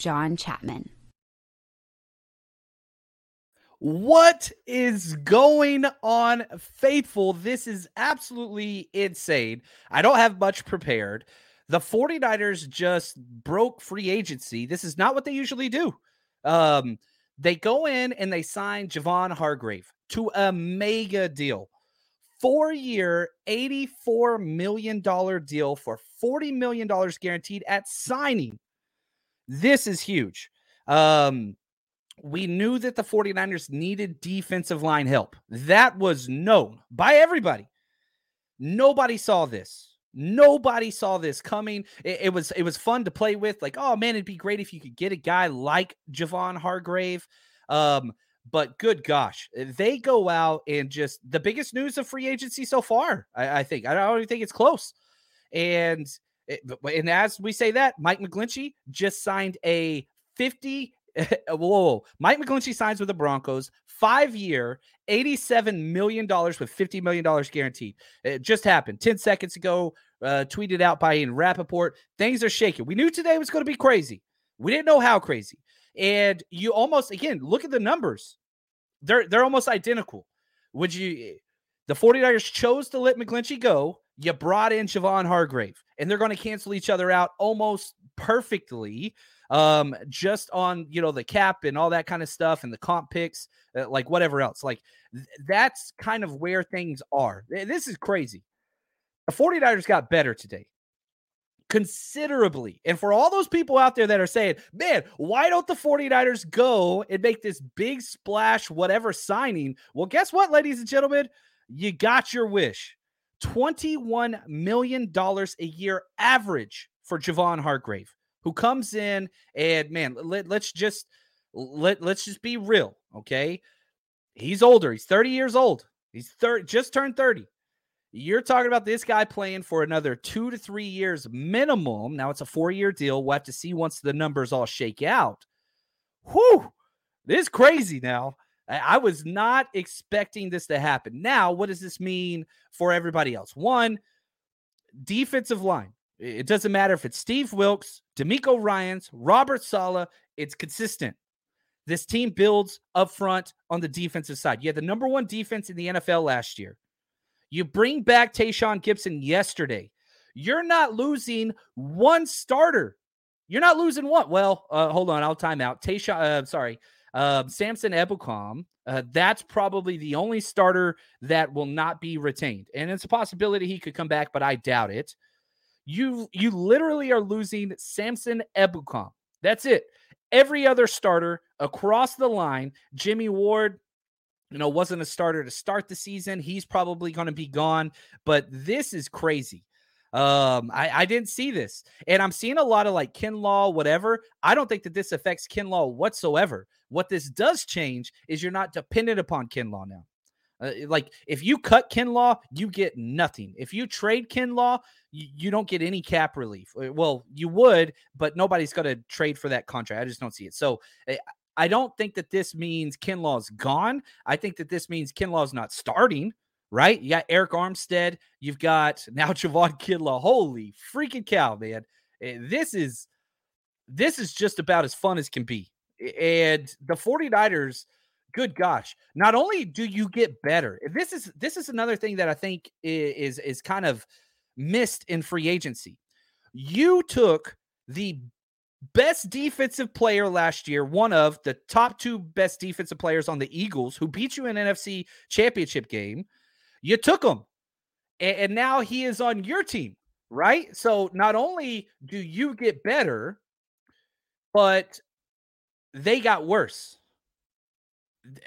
John Chapman. What is going on, faithful? This is absolutely insane. I don't have much prepared. The 49ers just broke free agency. This is not what they usually do. Um, they go in and they sign Javon Hargrave to a mega deal. Four year, $84 million deal for $40 million guaranteed at signing. This is huge. Um, we knew that the 49ers needed defensive line help. That was known by everybody. Nobody saw this. Nobody saw this coming. It, it, was it was fun to play with. Like, oh man, it'd be great if you could get a guy like Javon Hargrave. Um, but good gosh, they go out and just the biggest news of free agency so far. I, I think I don't even think it's close. And Eh, and as we say that, Mike McGlinchey just signed a 50 eh, whoa, whoa, Mike McGlinchey signs with the Broncos, five year, $87 million with $50 million guaranteed. It just happened 10 seconds ago, uh, tweeted out by Ian Rapoport. Things are shaking. We knew today was going to be crazy. We didn't know how crazy. And you almost, again, look at the numbers. They're, they're almost identical. Would you, eh, the 49ers chose to let McGlinchey go. You brought in Javon Hargrave, and they're going to cancel each other out almost perfectly um, just on you know the cap and all that kind of stuff and the comp picks, uh, like whatever else. Like th- that's kind of where things are. This is crazy. The 49ers got better today considerably. And for all those people out there that are saying, man, why don't the 49ers go and make this big splash, whatever signing? Well, guess what, ladies and gentlemen? You got your wish. $21 million a year average for Javon Hargrave who comes in and man, let, let's just let let's just be real, okay? He's older. He's 30 years old. He's 30 just turned 30. You're talking about this guy playing for another 2 to 3 years minimum. Now it's a 4-year deal. We'll have to see once the numbers all shake out. Whew. This is crazy now. I was not expecting this to happen. Now, what does this mean for everybody else? One, defensive line. It doesn't matter if it's Steve Wilks, DeMeco Ryans, Robert Saleh, it's consistent. This team builds up front on the defensive side. You had the number one defense in the NFL last year. You bring back Tashaun Gipson yesterday. You're not losing one starter. You're not losing one. Well, uh, hold on. I'll time out. Tayshawn, uh, sorry. Uh, Samson Ebukam. Uh, that's probably the only starter that will not be retained. And it's a possibility he could come back, but I doubt it. You you literally are losing Samson Ebukam. That's it. Every other starter across the line, Jimmy Ward, you know, wasn't a starter to start the season. He's probably going to be gone, but this is crazy. Um, I, I didn't see this, and I'm seeing a lot of like Kinlaw, whatever. I don't think that this affects Kinlaw whatsoever. What this does change is you're not dependent upon Kinlaw now. Uh, like if you cut Kinlaw, you get nothing. If you trade Kinlaw, you, you don't get any cap relief. Uh, well, you would, but nobody's going to trade for that contract. I just don't see it. So uh, I don't think that this means Kinlaw's gone. I think that this means Kinlaw's not starting, right? You got Arik Armstead. You've got now Javon Kinlaw. Holy freaking cow, man. Eh, this is this is just about as fun as can be. And the 49ers, good gosh, not only do you get better, this is this is another thing that I think is is kind of missed in free agency. You took the best defensive player last year, one of the top two best defensive players on the Eagles, who beat you in NFC championship game. You took him, and, and now he is on your team, right? So not only do you get better, but they got worse.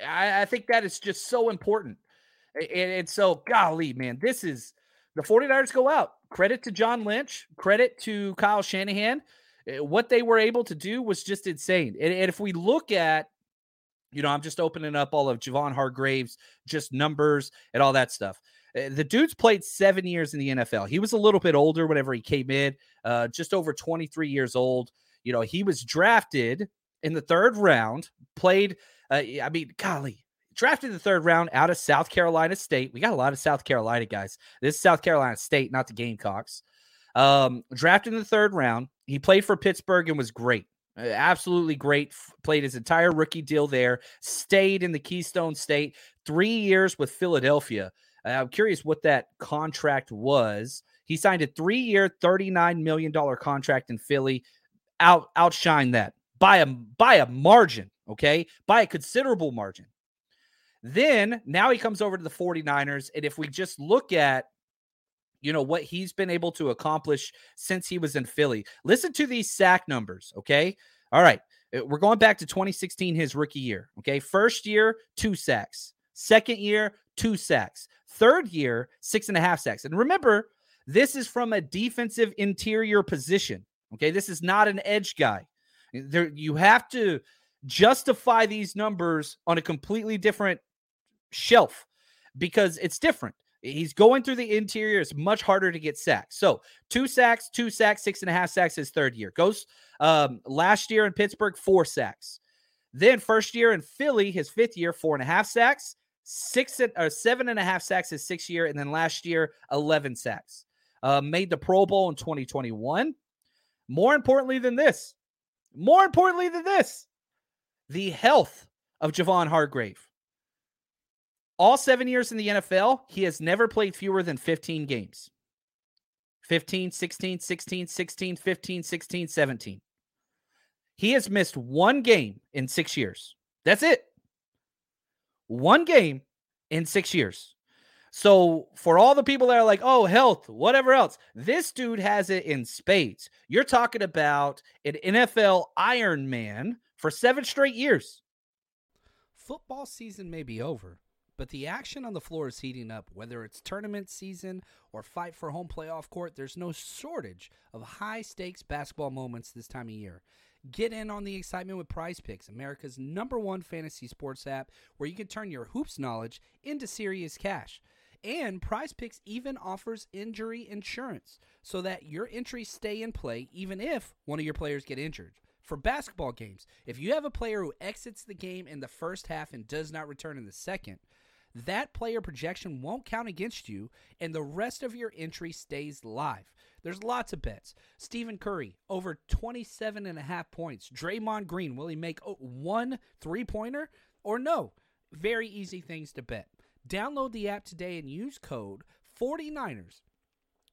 I, I think that is just so important. And, and so, golly, man, this is the 49ers go out. Credit to John Lynch, credit to Kyle Shanahan. Eh, what they were able to do was just insane. And, and if we look at, you know, I'm just opening up all of Javon Hargrave's just numbers and all that stuff. Eh, the dude's played seven years in the NFL. He was a little bit older whenever he came in, uh, just over 23 years old. You know, he was drafted in the third round, played, uh, I mean, golly, drafted the third round out of South Carolina State. We got a lot of South Carolina guys. This is South Carolina State, not the Gamecocks. Um, drafted in the third round. He played for Pittsburgh and was great. Uh, absolutely great. Played his entire rookie deal there. Stayed in the Keystone State. Three years with Philadelphia. Uh, I'm curious what that contract was. He signed a three-year, $39 million contract in Philly. Out outshine that by a by a margin, okay? By a considerable margin. Then now he comes over to the 49ers. And if we just look at you know what he's been able to accomplish since he was in Philly. Listen to these sack numbers, okay? All right. Uh, we're going back to 2016, his rookie year. Okay. First year, two sacks. Second year, two sacks. Third year, six and a half sacks. And remember, this is from a defensive interior position. Okay. This is not an edge guy. There, you have to justify these numbers on a completely different shelf because it's different. He's going through the interior. It's much harder to get sacks. So two sacks, two sacks, six and a half sacks his third year. Goes um, last year in Pittsburgh, four sacks. Then first year in Philly, his fifth year, four and a half sacks, six or seven and a half sacks his sixth year, and then last year, 11 sacks. Uh, made the Pro Bowl in 2021. More importantly than this, more importantly than this, the health of Javon Hargrave. All seven years in the NFL, he has never played fewer than 15 games 15, 16, 16, 16, 15, 16, 17. He has missed one game in six years. That's it. One game in six years. So, for all the people that are like, oh, health, whatever else, this dude has it in spades. You're talking about an NFL Iron Man for seven straight years. Football season may be over, but the action on the floor is heating up. Whether it's tournament season or fight for home playoff court, there's no shortage of high stakes basketball moments this time of year. Get in on the excitement with Prize Picks, America's number one fantasy sports app, where you can turn your hoops knowledge into serious cash. And Prize Picks even offers injury insurance so that your entries stay in play even if one of your players get injured. For basketball games, if you have a player who exits the game in the first half and does not return in the second, that player projection won't count against you, and the rest of your entry stays live. There's lots of bets. Stephen Curry, over 27 and a half points. Draymond Green, will he make one three pointer or no? Very easy things to bet. Download the app today and use code 49ers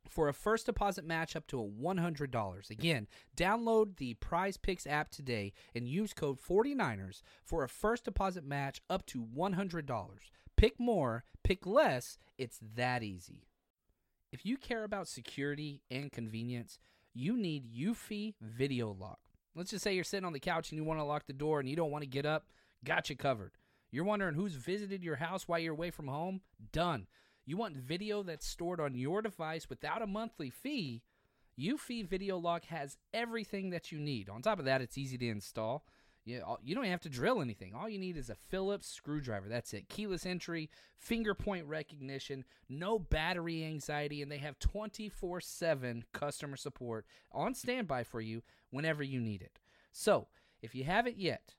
for a first deposit match up to a $100. Again, download the Prize Picks app today and use code 49ers for a first deposit match up to $100. Pick more, pick less. It's that easy. If you care about security and convenience, you need Eufy Video Lock. Let's just say you're sitting on the couch and you want to lock the door and you don't want to get up. Got you covered. You're wondering who's visited your house while you're away from home? Done. You want video that's stored on your device without a monthly fee? Eufy Video Lock has everything that you need. On top of that, it's easy to install. You, you don't have to drill anything. All you need is a Phillips screwdriver. That's it. Keyless entry, finger point recognition, no battery anxiety, and they have 24 7 customer support on standby for you whenever you need it. So, if you haven't yet,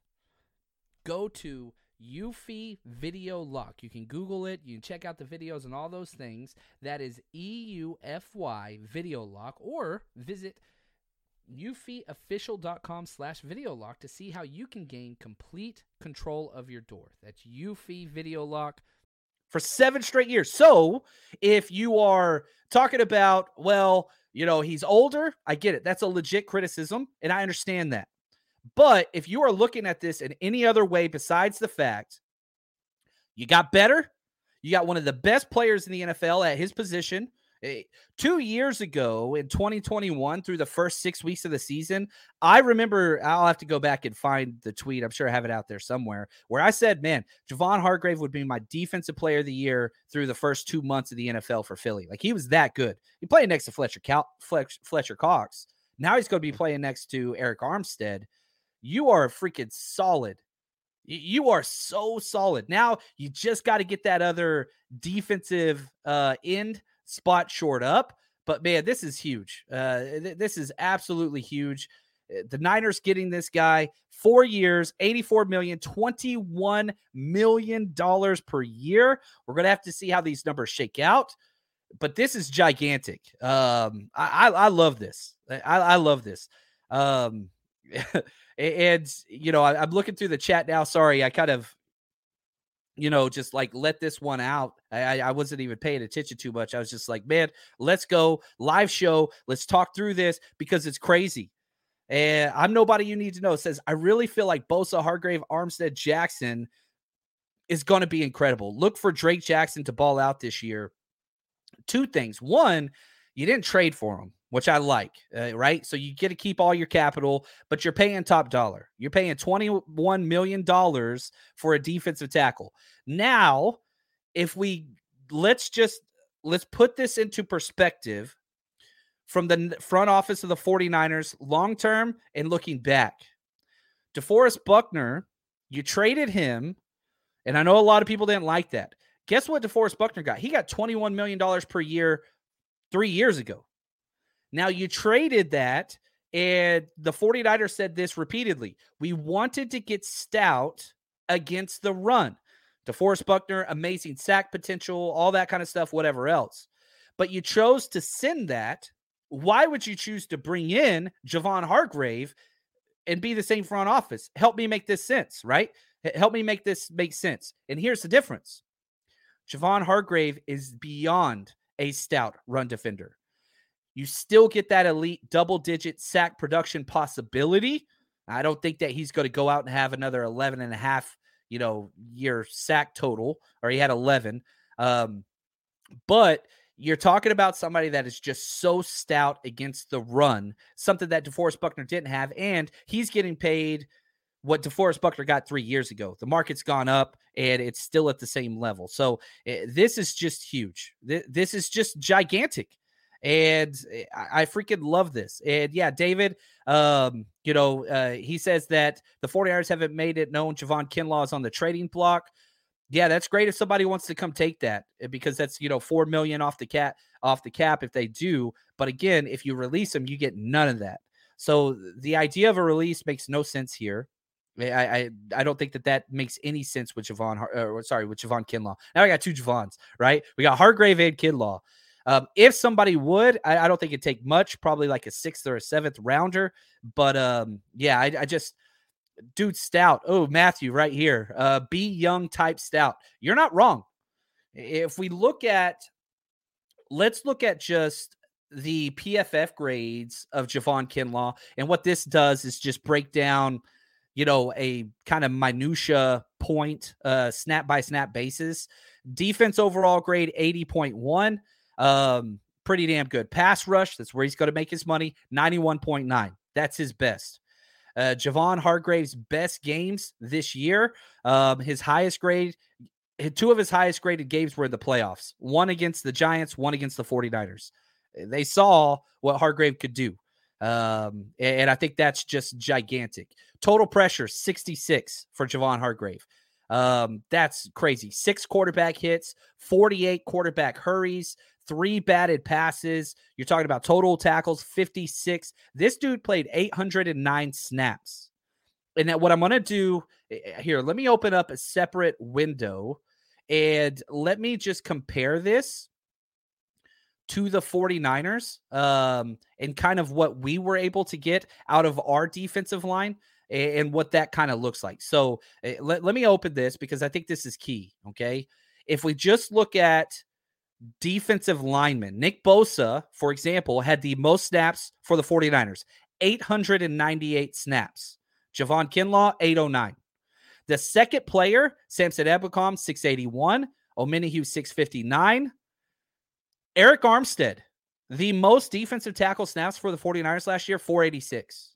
go to Eufy Video Lock. You can Google it. You can check out the videos and all those things. That is E U F Y Video Lock, or visit eufyofficial.com slash video lock to see how you can gain complete control of your door. That's Eufy Video Lock. for seven straight years. So if you are talking about, well, you know, he's older, I get it. That's a legit criticism, and I understand that. But if you are looking at this in any other way besides the fact you got better, you got one of the best players in the NFL at his position. Eh, Two years ago in 2021, through the first six weeks of the season, I remember I'll have to go back and find the tweet. I'm sure I have it out there somewhere where I said, man, Javon Hargrave would be my defensive player of the year through the first two months of the NFL for Philly. Like he was that good. He played next to Fletcher, Cal- Fletcher Cox. Now he's going to be playing next to Arik Armstead. You are freaking solid. You are so solid. Now you just got to get that other defensive uh, end spot short up. But man, this is huge. Uh, th- this is absolutely huge. Uh, The Niners getting this guy four years, 84 million, 21 million dollars per year. We're gonna have to see how these numbers shake out. But this is gigantic. Um, I, I, I love this. I, I love this. Um, and you know, I, I'm looking through the chat now. Sorry, I kind of you know, just like let this one out. I, I I wasn't even paying attention too much. I was just like, man, let's go live show. Let's talk through this because it's crazy. And I'm nobody you need to know. It says, I really feel like Bosa, Hargrave, Armstead, Jackson is going to be incredible. Look for Drake Jackson to ball out this year. Two things. One, you didn't trade for him, which I like, uh, right? So you get to keep all your capital, but you're paying top dollar. You're paying $21 million for a defensive tackle. Now, if we let's just let's put this into perspective from the front office of the 49ers long term and looking back. DeForest Buckner, you traded him, and I know a lot of people didn't like that. Guess what DeForest Buckner got? He got $21 million per year three years ago. Now you traded that, and the 49ers said this repeatedly. We wanted to get stout against the run. DeForest Buckner, amazing sack potential, all that kind of stuff, whatever else. But you chose to send that. Why would you choose to bring in Javon Hargrave and be the same front office? Help me make this sense, right? Help me make this make sense. And here's the difference Javon Hargrave is beyond a stout run defender. You still get that elite double digit sack production possibility. I don't think that he's going to go out and have another 11 and a half, you know, year sack total, or he had 11. Um, but you're talking about somebody that is just so stout against the run, something that DeForest Buckner didn't have, and he's getting paid what DeForest Buckner got three years ago. The market's gone up, and it's still at the same level. So eh, this is just huge. Th- This is just gigantic, and eh, I freaking love this. And yeah, David, um, you know, uh, he says that the 49ers haven't made it known Javon Kinlaw is on the trading block. Yeah, that's great if somebody wants to come take that eh, because that's you know four million off the cap off the cap if they do. But again, if you release them, you get none of that. So the idea of a release makes no sense here. I I, I don't think that that makes any sense with Javon. Sorry, with Javon Kinlaw. Now I got two Javons, right? We got Hargrave and Kinlaw. Um, if somebody would, I, I don't think it'd take much, probably like a sixth or a seventh rounder. But um, yeah, I, I just dude stout. Oh, Matthew, right here. Uh, be young type stout. You're not wrong. If we look at, let's look at just the PFF grades of Javon Kinlaw, and what this does is just break down, you know, a kind of minutia point, uh, snap by snap basis. Defense overall grade 80.1. Um, pretty damn good. Pass rush, that's where he's going to make his money, 91.9. That's his best. Uh, Javon Hargrave's best games this year. Um, his highest grade, two of his highest graded games were in the playoffs one against the Giants, one against the 49ers. They saw what Hargrave could do. Um, and, and I think that's just gigantic. Total pressure 66 for Javon Hargrave. Um, that's crazy. Six quarterback hits, 48 quarterback hurries, three batted passes. You're talking about total tackles 56. This dude played 809 snaps. And that what I'm going to do eh, eh, here, let me open up a separate window and let me just compare this to the 49ers um, and kind of what we were able to get out of our defensive line and, what that kind of looks like. So uh, let, let me open this because I think this is key. Okay. If we just look at defensive linemen, Nick Bosa, for example, had the most snaps for the 49ers 898 snaps. Javon Kinlaw, 809. The second player, Samson Ebukam, 681. Omenihu, 659. Arik Armstead, the most defensive tackle snaps for the 49ers last year, 486.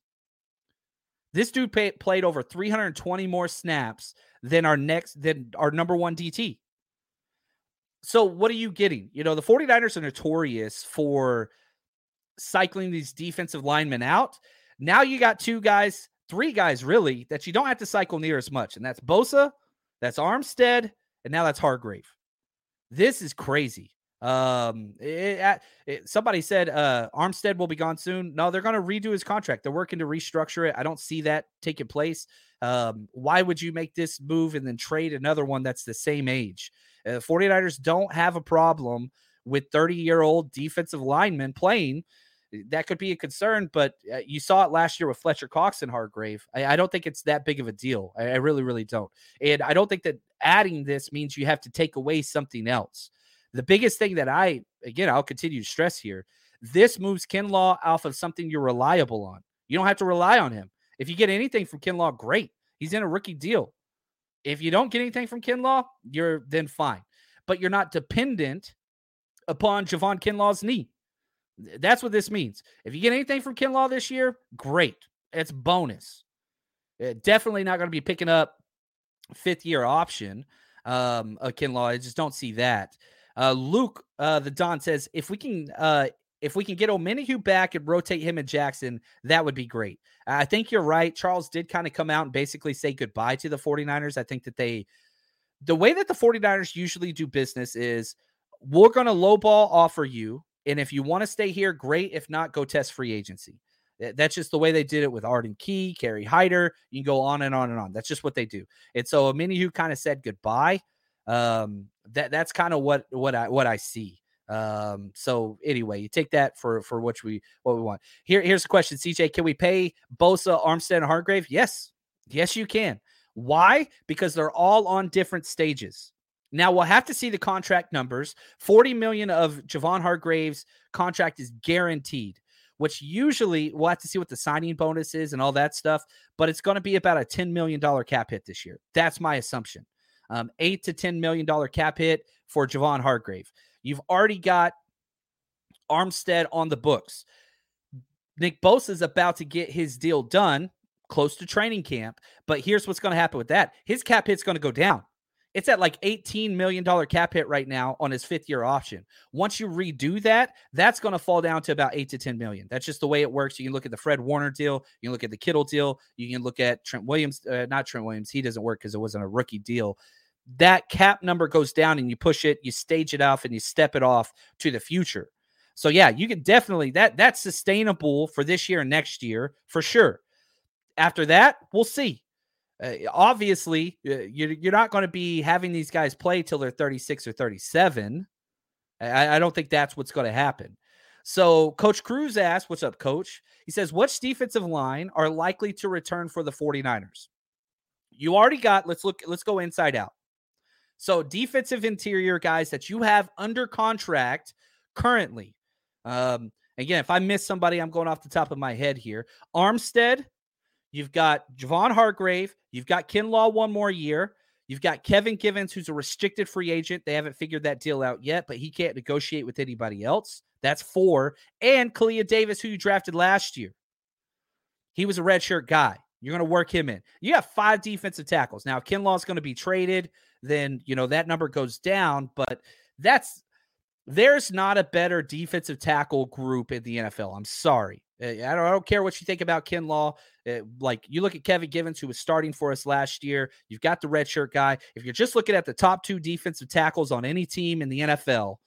This dude pay, played over 320 more snaps than our next than our number 1 DT. So what are you getting? You know, the 49ers are notorious for cycling these defensive linemen out. Now you got two guys, three guys really that you don't have to cycle near as much. And that's Bosa, that's Armstead, and now that's Hargrave. This is crazy. Um, it, it, somebody said uh, Armstead will be gone soon. No, they're going to redo his contract. They're working to restructure it. I don't see that taking place. Um, why would you make this move and then trade another one that's the same age? Uh, 49ers don't have a problem with 30 year old defensive linemen playing. That could be a concern, but uh, you saw it last year with Fletcher Cox and Hargrave. I, I don't think it's that big of a deal. I, I really, really don't. And I don't think that adding this means you have to take away something else. The biggest thing that I, again, I'll continue to stress here this moves Kinlaw off of something you're reliable on. You don't have to rely on him. If you get anything from Kinlaw, great. He's in a rookie deal. If you don't get anything from Kinlaw, you're then fine. But you're not dependent upon Javon Kinlaw's knee. That's what this means. If you get anything from Kinlaw this year, great. It's bonus. Uh, definitely not going to be picking up fifth year option um, of Kinlaw. I just don't see that. Uh, Luke, uh, the Don says if we can, uh, if we can get Omenihu back and rotate him and Jackson, that would be great. I think you're right. Charles did kind of come out and basically say goodbye to the 49ers. I think that they, the way that the 49ers usually do business is we're going to lowball offer you. And if you want to stay here, great. If not, go test free agency. That's just the way they did it with Arden Key, Kerry Hyder. You can go on and on and on. That's just what they do. And so Omenihu kind of said goodbye. Um, that that's kind of what what I what I see. Um, so anyway, you take that for for what we what we want. Here, here's the question, CJ. Can we pay Bosa, Armstead, and Hargrave? Yes, yes, you can. Why? Because they're all on different stages. Now we'll have to see the contract numbers. 40 million of Javon Hargrave's contract is guaranteed, which usually we'll have to see what the signing bonus is and all that stuff, but it's going to be about a $10 million cap hit this year. That's my assumption um, eight to ten million dollar cap hit for Javon Hargrave. You've already got Armstead on the books. Nick Bosa is about to get his deal done close to training camp, but here's what's going to happen with that: his cap hit's going to go down. It's at like $18 million cap hit right now on his fifth year option. Once you redo that, that's going to fall down to about eight to 10 million. That's just the way it works. You can look at the Fred Warner deal. You can look at the Kittle deal. You can look at Trent Williams, uh, not Trent Williams. He doesn't work because it wasn't a rookie deal. That cap number goes down and you push it, you stage it off and you step it off to the future. So yeah, you can definitely that that's sustainable for this year and next year for sure. After that, we'll see. Uh, obviously, uh, you're, you're not going to be having these guys play till they're 36 or 37. I, I don't think that's what's going to happen. So, Coach Cruz asked, What's up, coach? He says, Which defensive line are likely to return for the 49ers? You already got, let's look, let's go inside out. So, defensive interior guys that you have under contract currently. Um, again, if I miss somebody, I'm going off the top of my head here. Armstead, You've got Javon Hargrave. You've got Kinlaw one more year. You've got Kevin Givens, who's a restricted free agent. They haven't figured that deal out yet, but he can't negotiate with anybody else. That's four. And Kalia Davis, who you drafted last year. He was a redshirt guy. You're going to work him in. You have five defensive tackles. Now, Kinlaw is going to be traded. Then, you know, that number goes down, but that's there's not a better defensive tackle group in the NFL. I'm sorry. I don't, I don't care what you think about Kinlaw. Uh, like you look at Kevin Givens, who was starting for us last year. You've got the redshirt guy. If you're just looking at the top two defensive tackles on any team in the NFL,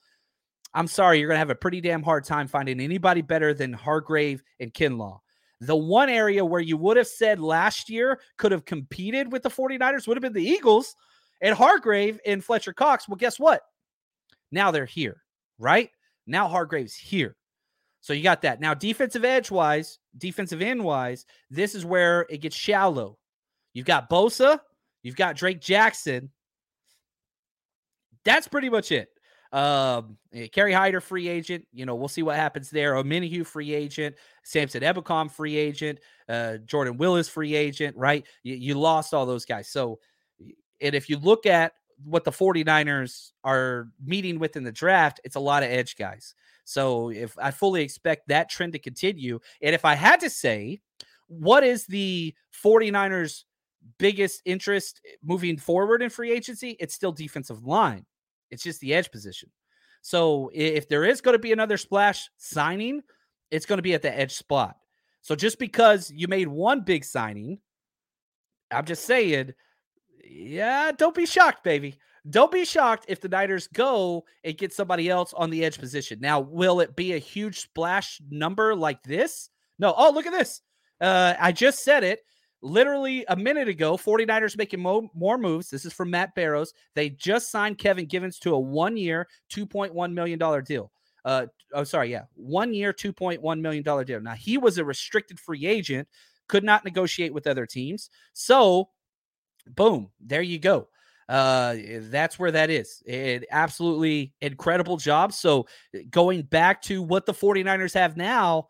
I'm sorry, you're going to have a pretty damn hard time finding anybody better than Hargrave and Kinlaw. The one area where you would have said last year could have competed with the 49ers would have been the Eagles and Hargrave and Fletcher Cox. Well, guess what? Now they're here, right? Now Hargrave's here. So you got that. Now, defensive edge wise, defensive end wise, this is where it gets shallow. You've got Bosa, you've got Drake Jackson. That's pretty much it. Um, Kerry Hyder, free agent. You know, we'll see what happens there. Omenihu, free agent. Samson Ebukam, free agent. Uh, Jordan Willis, free agent, right? You, you lost all those guys. So, and if you look at what the 49ers are meeting with in the draft, it's a lot of edge guys. So if I fully expect that trend to continue, and if I had to say, what is the 49ers biggest interest eh, moving forward in free agency? It's still defensive line. It's just the edge position. So if there is going to be another splash signing, it's going to be at the edge spot. So just because you made one big signing, I'm just saying, yeah, don't be shocked, baby. Don't be shocked if the Niners go and get somebody else on the edge position. Now, will it be a huge splash number like this? No. Oh, look at this. Uh, I just said it literally a minute ago. 49ers making mo- more moves. This is from Matt Barrows. They just signed Kevin Givens to a one year, $2.1 million deal. Uh, oh, sorry. Yeah. One year, $2.1 million deal. Now, he was a restricted free agent, could not negotiate with other teams. So, boom, there you go uh, that's where that is. It, absolutely incredible job. So going back to what the 49ers have now,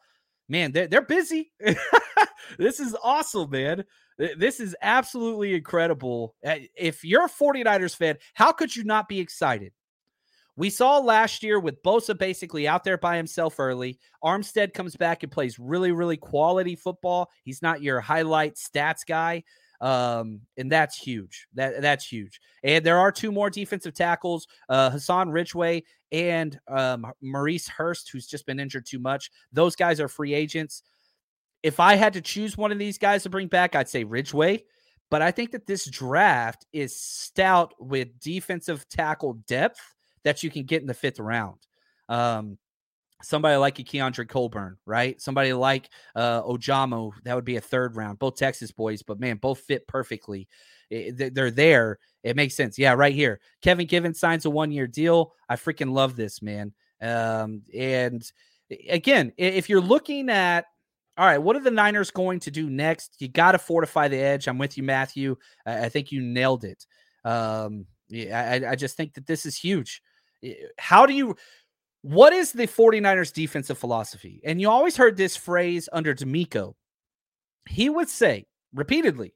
man, they're, they're busy. this is awesome, man. This is absolutely incredible. If you're a 49ers fan, how could you not be excited? We saw last year with Bosa basically out there by himself early. Armstead comes back and plays really, really quality football. He's not your highlight stats guy. Um, and that's huge. That that's huge. And there are two more defensive tackles, uh, Hassan Ridgeway and um, Maurice Hurst, who's just been injured too much. Those guys are free agents. If I had to choose one of these guys to bring back, I'd say Ridgeway. But I think that this draft is stout with defensive tackle depth that you can get in the fifth round. Um, somebody like a Keondre Coburn, right? Somebody like uh, Ojomo, that would be a third round. Both Texas boys, but man, both fit perfectly. It, they're there. It makes sense. Yeah, right here. Kevin Givens signs a one year deal. I freaking love this, man. Um, and again, if you're looking at all right, what are the Niners going to do next? You got to fortify the edge. I'm with you, Matthew. I, I think you nailed it. Um, yeah, I, I just think that this is huge. How do you what is the 49ers defensive philosophy? And you always heard this phrase under DeMeco. He would say repeatedly,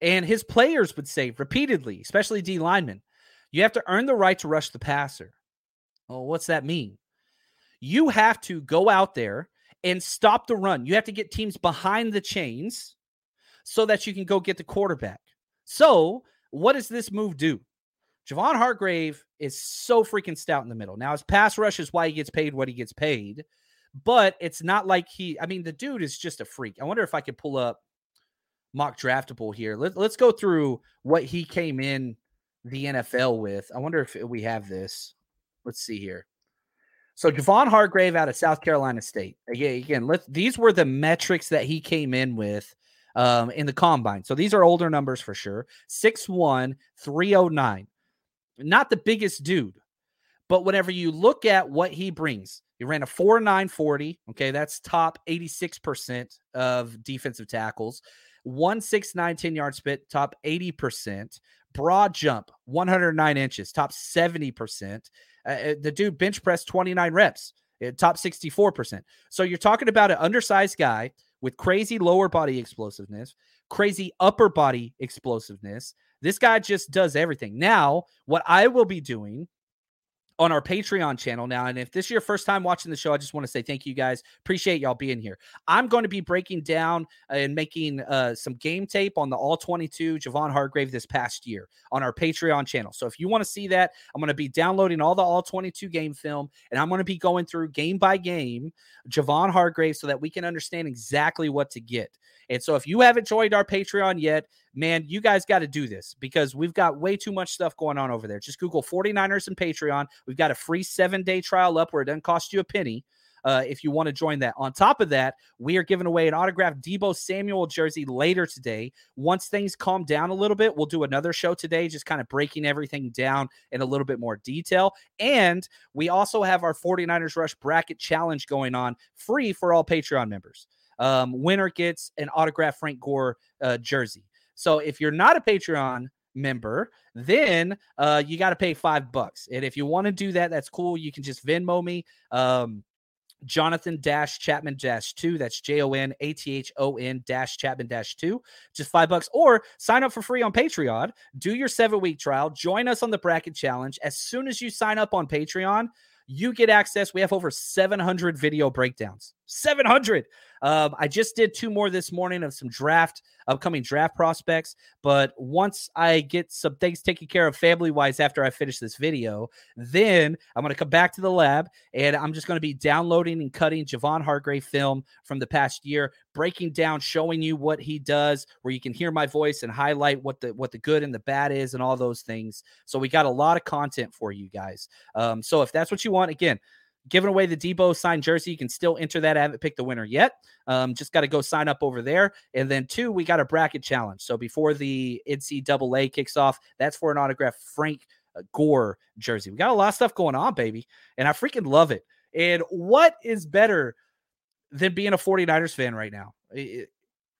and his players would say repeatedly, especially D linemen, you have to earn the right to rush the passer. Well, what's that mean? You have to go out there and stop the run. You have to get teams behind the chains so that you can go get the quarterback. So, what does this move do? Javon Hargrave is so freaking stout in the middle. Now, his pass rush is why he gets paid what he gets paid, but it's not like he, I mean, the dude is just a freak. I wonder if I could pull up mock draftable here. Let, let's go through what he came in the NFL with. I wonder if we have this. Let's see here. So Javon Hargrave out of South Carolina State. Again, again let these were the metrics that he came in with um, in the combine. So these are older numbers for sure. 6'1, 309 not the biggest dude, but whenever you look at what he brings, he ran a 4 9 40. Okay, that's top 86% of defensive tackles. 1 6 9 10 yard spit, top 80%. Broad jump, 109 inches, top 70%. Uh, uh, the dude bench press 29 reps, uh, top 64%. So you're talking about an undersized guy with crazy lower body explosiveness, crazy upper body explosiveness, this guy just does everything. Now, what I will be doing on our Patreon channel now. And if this is your first time watching the show, I just want to say thank you guys. Appreciate y'all being here. I'm going to be breaking down and making uh, some game tape on the All 22 Javon Hargrave this past year on our Patreon channel. So if you want to see that, I'm going to be downloading all the All 22 game film and I'm going to be going through game by game Javon Hargrave so that we can understand exactly what to get. And so if you haven't joined our Patreon yet, man, you guys got to do this because we've got way too much stuff going on over there. Just Google 49ers and Patreon. We've got a free seven day trial up where it doesn't cost you a penny. uh, if you want to join that. On top of that, we are giving away an autographed Deebo Samuel jersey later today. Once things calm down a little bit, we'll do another show today, just kind of breaking everything down in a little bit more detail. And we also have our 49ers Rush Bracket Challenge going on free for all Patreon members. Um, winner gets an autographed Frank Gore uh, jersey. So if you're not a Patreon member, then uh, you got to pay five bucks. And if you want to do that, that's cool. You can just Venmo me. Um, Jonathan dash Chapman dash two. That's J O N A T H O N dash Chapman dash two. Just five bucks. Or sign up for free on Patreon. Do your seven week trial. Join us on the bracket challenge. As soon as you sign up on Patreon, you get access. We have over 700 video breakdowns. 700. Um, I just did two more this morning of some draft, upcoming draft prospects. But once I get some things taken care of family wise after I finish this video, then I'm going to come back to the lab and I'm just going to be downloading and cutting Javon Hargrave film from the past year, breaking down, showing you what he does, where you can hear my voice and highlight what the what the good and the bad is and all those things. So we got a lot of content for you guys. Um, so if that's what you want, again, giving away the Deebo signed jersey. You can still enter that. I haven't picked the winner yet. Um, just got to go sign up over there. And then two, we got a bracket challenge. So before the NCAA kicks off, that's for an autograph Frank uh, Gore jersey. We got a lot of stuff going on, baby, and I freaking love it. And what is better than being a 49ers fan right now?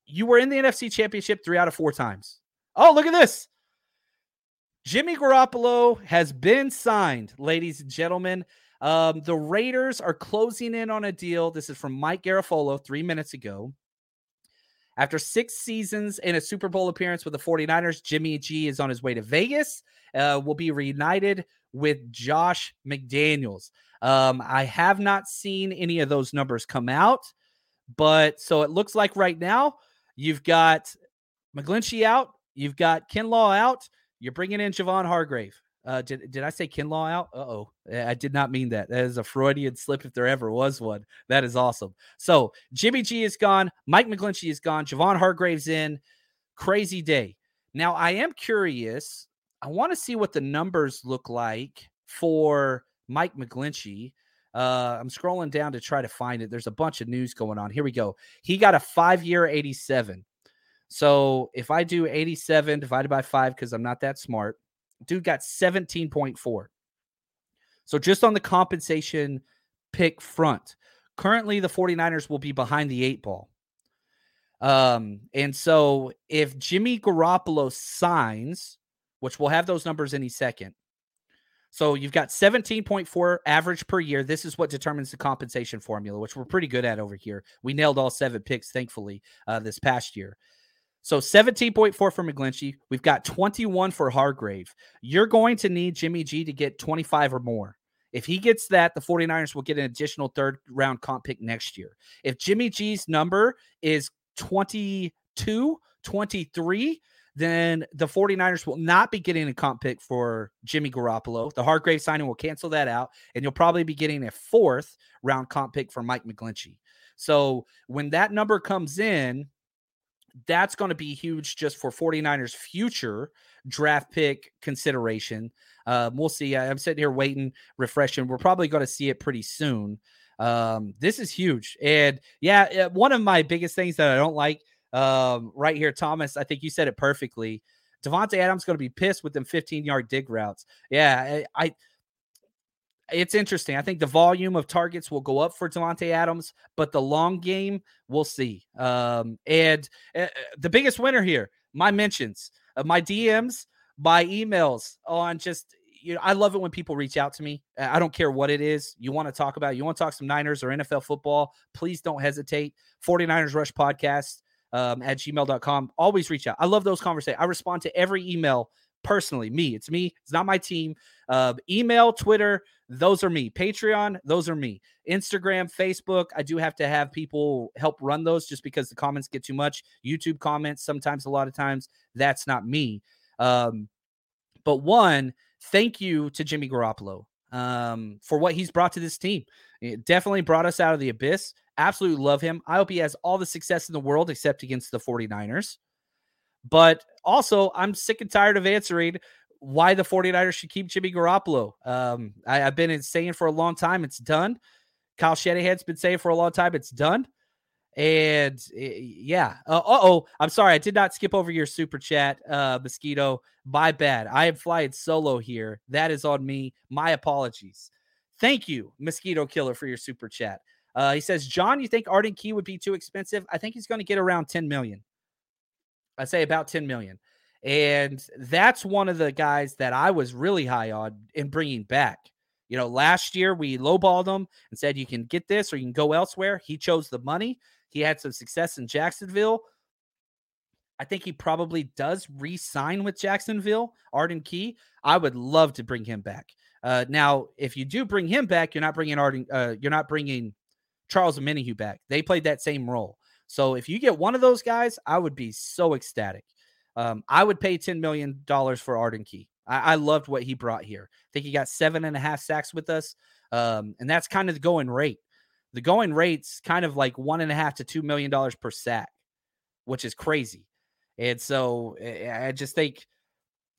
You were in the NFC Championship three out of four times. Oh, look at this. Jimmy Garoppolo has been signed, ladies and gentlemen. Um, the Raiders are closing in on a deal. This is from Mike Garafolo three minutes ago. After six seasons and a Super Bowl appearance with the 49ers, Jimmy G is on his way to Vegas. Uh, will be reunited with Josh McDaniels. Um, I have not seen any of those numbers come out, but so it looks like right now you've got McGlinchey out, you've got Kinlaw out, you're bringing in Javon Hargrave. Uh, did did I say Kinlaw out? Uh oh, I did not mean that. That is a Freudian slip if there ever was one. That is awesome. So Jimmy G is gone. Mike McGlinchey is gone. Javon Hargrave's in. Crazy day. Now I am curious. I want to see what the numbers look like for Mike McGlinchey. Uh, I'm scrolling down to try to find it. There's a bunch of news going on. Here we go. He got a five year 87. So if I do 87 divided by five, because I'm not that smart, dude got 17.4. So just on the compensation pick front, currently the 49ers will be behind the eight ball. Um, and so if Jimmy Garoppolo signs, which we'll have those numbers any second. So you've got 17.4 average per year. This is what determines the compensation formula, which we're pretty good at over here. We nailed all seven picks, thankfully, uh, this past year. So 17.4 for McGlinchey. We've got 21 for Hargrave. You're going to need Jimmy G to get 25 or more. If he gets that, the 49ers will get an additional third round comp pick next year. If Jimmy G's number is 22, 23, then the 49ers will not be getting a comp pick for Jimmy Garoppolo. The Hargrave signing will cancel that out, and you'll probably be getting a fourth round comp pick for Mike McGlinchey. So when that number comes in, that's going to be huge just for 49ers future draft pick consideration. Uh, we'll see. I'm sitting here waiting, refreshing. We're probably going to see it pretty soon. Um, this is huge. And yeah, one of my biggest things that I don't like um, right here, Thomas, I think you said it perfectly. Davante Adams going to be pissed with them 15 yard dig routes. Yeah, I, I it's interesting. I think the volume of targets will go up for Davante Adams, but the long game, we'll see. Um, and uh, the biggest winner here, my mentions, uh, my DMs, my emails on just you know, I love it when people reach out to me. I don't care what it is you want to talk about. You want to talk some Niners or NFL football, please don't hesitate. 49ers Rush Podcast um, at gmail.com. Always reach out. I love those conversations. I respond to every email personally. Me, it's me. It's not my team. Uh, email, Twitter, those are me. Patreon, those are me. Instagram, Facebook, I do have to have people help run those just because the comments get too much. YouTube comments, sometimes, a lot of times, that's not me. Um, but one, thank you to Jimmy Garoppolo um, for what he's brought to this team. It definitely brought us out of the abyss. Absolutely love him. I hope he has all the success in the world except against the 49ers. But also, I'm sick and tired of answering why the 49ers should keep Jimmy Garoppolo. Um, I, have been saying for a long time it's done. Kyle Shanahan's been saying for a long time it's done. And eh, yeah, uh oh, I'm sorry, I did not skip over your super chat, uh, mosquito. My bad. I am flying solo here. That is on me. My apologies. Thank you, mosquito killer, for your super chat. Uh, he says, John, you think Arden Key would be too expensive? I think he's going to get around 10 million. I say about 10 million. And that's one of the guys that I was really high on in bringing back. You know, last year we lowballed him and said you can get this or you can go elsewhere. He chose the money. He had some success in Jacksonville. I think he probably does re-sign with Jacksonville, Arden Key. I would love to bring him back. Uh, now, if you do bring him back, you're not bringing Arden. Uh, you're not bringing Charles Omenihu back. They played that same role. So if you get one of those guys, I would be so ecstatic. Um, I would pay $10 million for Arden Key. I, I, loved what he brought here. I think he got seven and a half sacks with us. Um, and that's kind of the going rate. The going rate's kind of like one and a half to two million dollars per sack, which is crazy. And so eh, I just think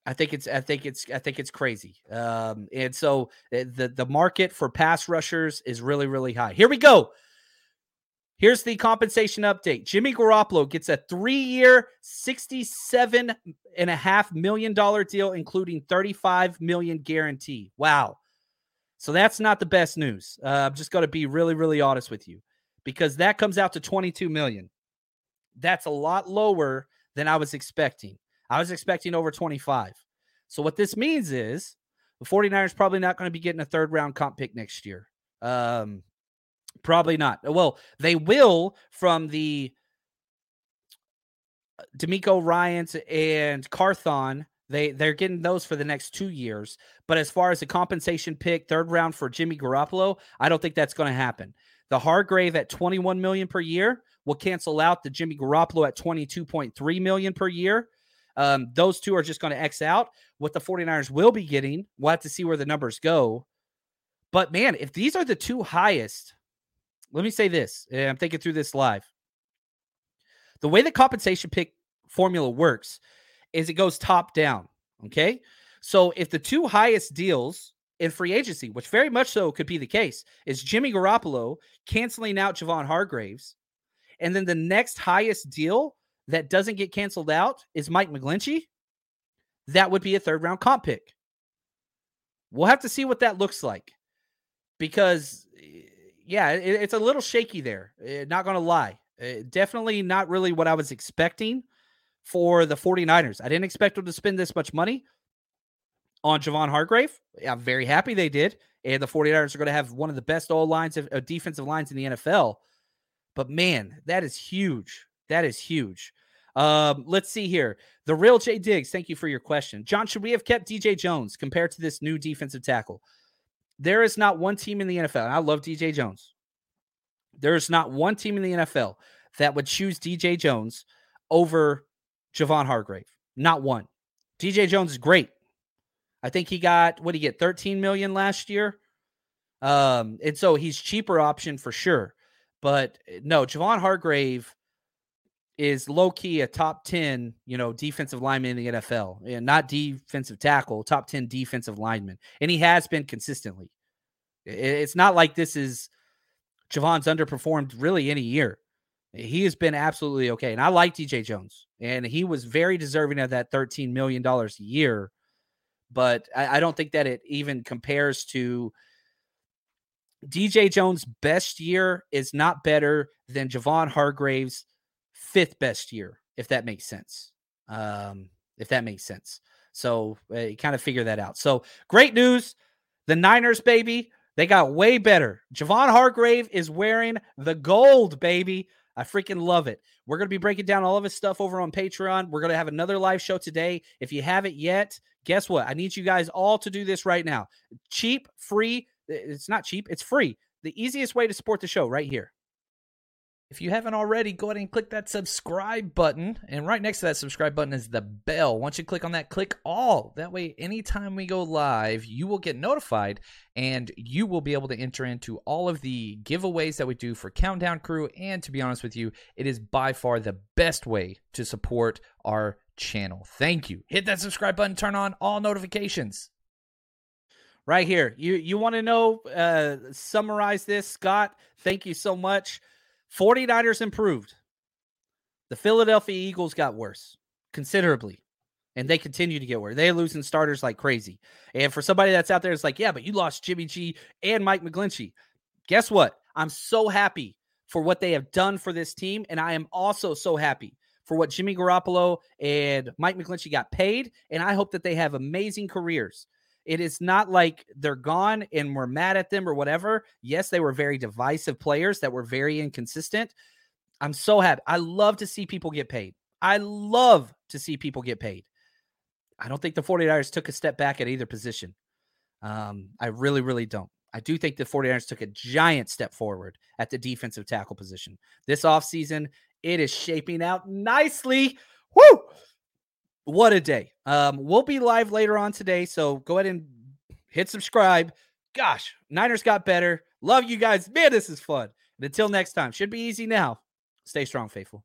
I think it's I think it's I think it's crazy. Um, and so eh, the the market for pass rushers is really really high. Here we go. Here's the compensation update. Jimmy Garoppolo gets a three-year, sixty-seven and a half million dollar deal, including $35 million guarantee. Wow. So that's not the best news. Uh, I'm just going to be really, really honest with you, because that comes out to 22 million. That's a lot lower than I was expecting. I was expecting over 25. So what this means is the 49ers probably not going to be getting a third round comp pick next year. Um, probably not. Well, they will from the DeMeco Ryans and Carthon. They they're getting those for the next two years. But as far as a compensation pick, third round for Jimmy Garoppolo, I don't think that's going to happen. The Hargrave at 21 million per year will cancel out the Jimmy Garoppolo at 22.3 million per year. Um, those two are just going to X out. What the 49ers will be getting, we'll have to see where the numbers go. But man, if these are the two highest, let me say this. I'm thinking through this live. The way the compensation pick formula works is it goes top down. Okay. So if the two highest deals in free agency, which very much so could be the case, is Jimmy Garoppolo canceling out Javon Hargraves, and then the next highest deal that doesn't get canceled out is Mike McGlinchey, that would be a third round comp pick. We'll have to see what that looks like because, eh, yeah, it, it's a little shaky there. Eh, not going to lie. Uh, definitely not really what I was expecting for the 49ers. I didn't expect them to spend this much money on Javon Hargrave. I'm very happy they did. And the 49ers are going to have one of the best all lines of uh, defensive lines in the NFL. But man, that is huge. That is huge. Um, let's see here. The real Jay Diggs, thank you for your question. John, should we have kept DJ Jones compared to this new defensive tackle? There is not one team in the NFL, and I love DJ Jones. There is not one team in the NFL that would choose DJ Jones over Javon Hargrave. Not one. DJ Jones is great. I think he got what did he get 13 million last year. Um, and so he's cheaper option for sure. But eh, no, Javon Hargrave is low key a top 10, you know, defensive lineman in the NFL and not defensive tackle, top 10 defensive lineman. And he has been consistently. It's not like this is Javon's underperformed really any year. He has been absolutely okay. And I like DJ Jones, and he was very deserving of that $13 million a year. But I, I don't think that it even compares to DJ Jones' best year is not better than Javon Hargrave's fifth best year, if that makes sense. Um, if that makes sense. So uh, kind of figure that out. So great news. The Niners, baby, they got way better. Javon Hargrave is wearing the gold, baby. I freaking love it. We're going to be breaking down all of his stuff over on Patreon. We're going to have another live show today. If you haven't yet, guess what? I need you guys all to do this right now. Cheap, free. It's not cheap, it's free. The easiest way to support the show right here. If you haven't already, go ahead and click that subscribe button. And right next to that subscribe button is the bell. Once you click on that, click all. That way, anytime we go live, you will get notified and you will be able to enter into all of the giveaways that we do for Countdown Crew. And to be honest with you, it is by far the best way to support our channel. Thank you. Hit that subscribe button, turn on all notifications. right here. You you want to know uh summarize this, Scott? Thank you so much. 49ers improved. The Philadelphia Eagles got worse considerably. And they continue to get worse. They're losing starters like crazy. And for somebody that's out there, it's like, yeah, but you lost Jimmy G and Mike McGlinchey. Guess what? I'm so happy for what they have done for this team. And I am also so happy for what Jimmy Garoppolo and Mike McGlinchey got paid. And I hope that they have amazing careers. It is not like they're gone and we're mad at them or whatever. Yes, they were very divisive players that were very inconsistent. I'm so happy. I love to see people get paid. I love to see people get paid. I don't think the 49ers took a step back at either position. Um, I really, really don't. I do think the 49ers took a giant step forward at the defensive tackle position. This offseason, it is shaping out nicely. Woo! What a day. Um, we'll be live later on today. So go ahead and hit subscribe. Gosh, Niners got better. Love you guys. Man, this is fun. And until next time, should be easy now. Stay strong, faithful.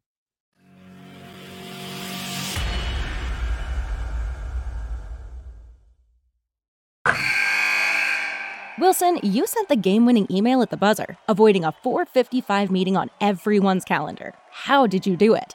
Wilson, you sent the game winning email at the buzzer, avoiding a 455 meeting on everyone's calendar. How did you do it?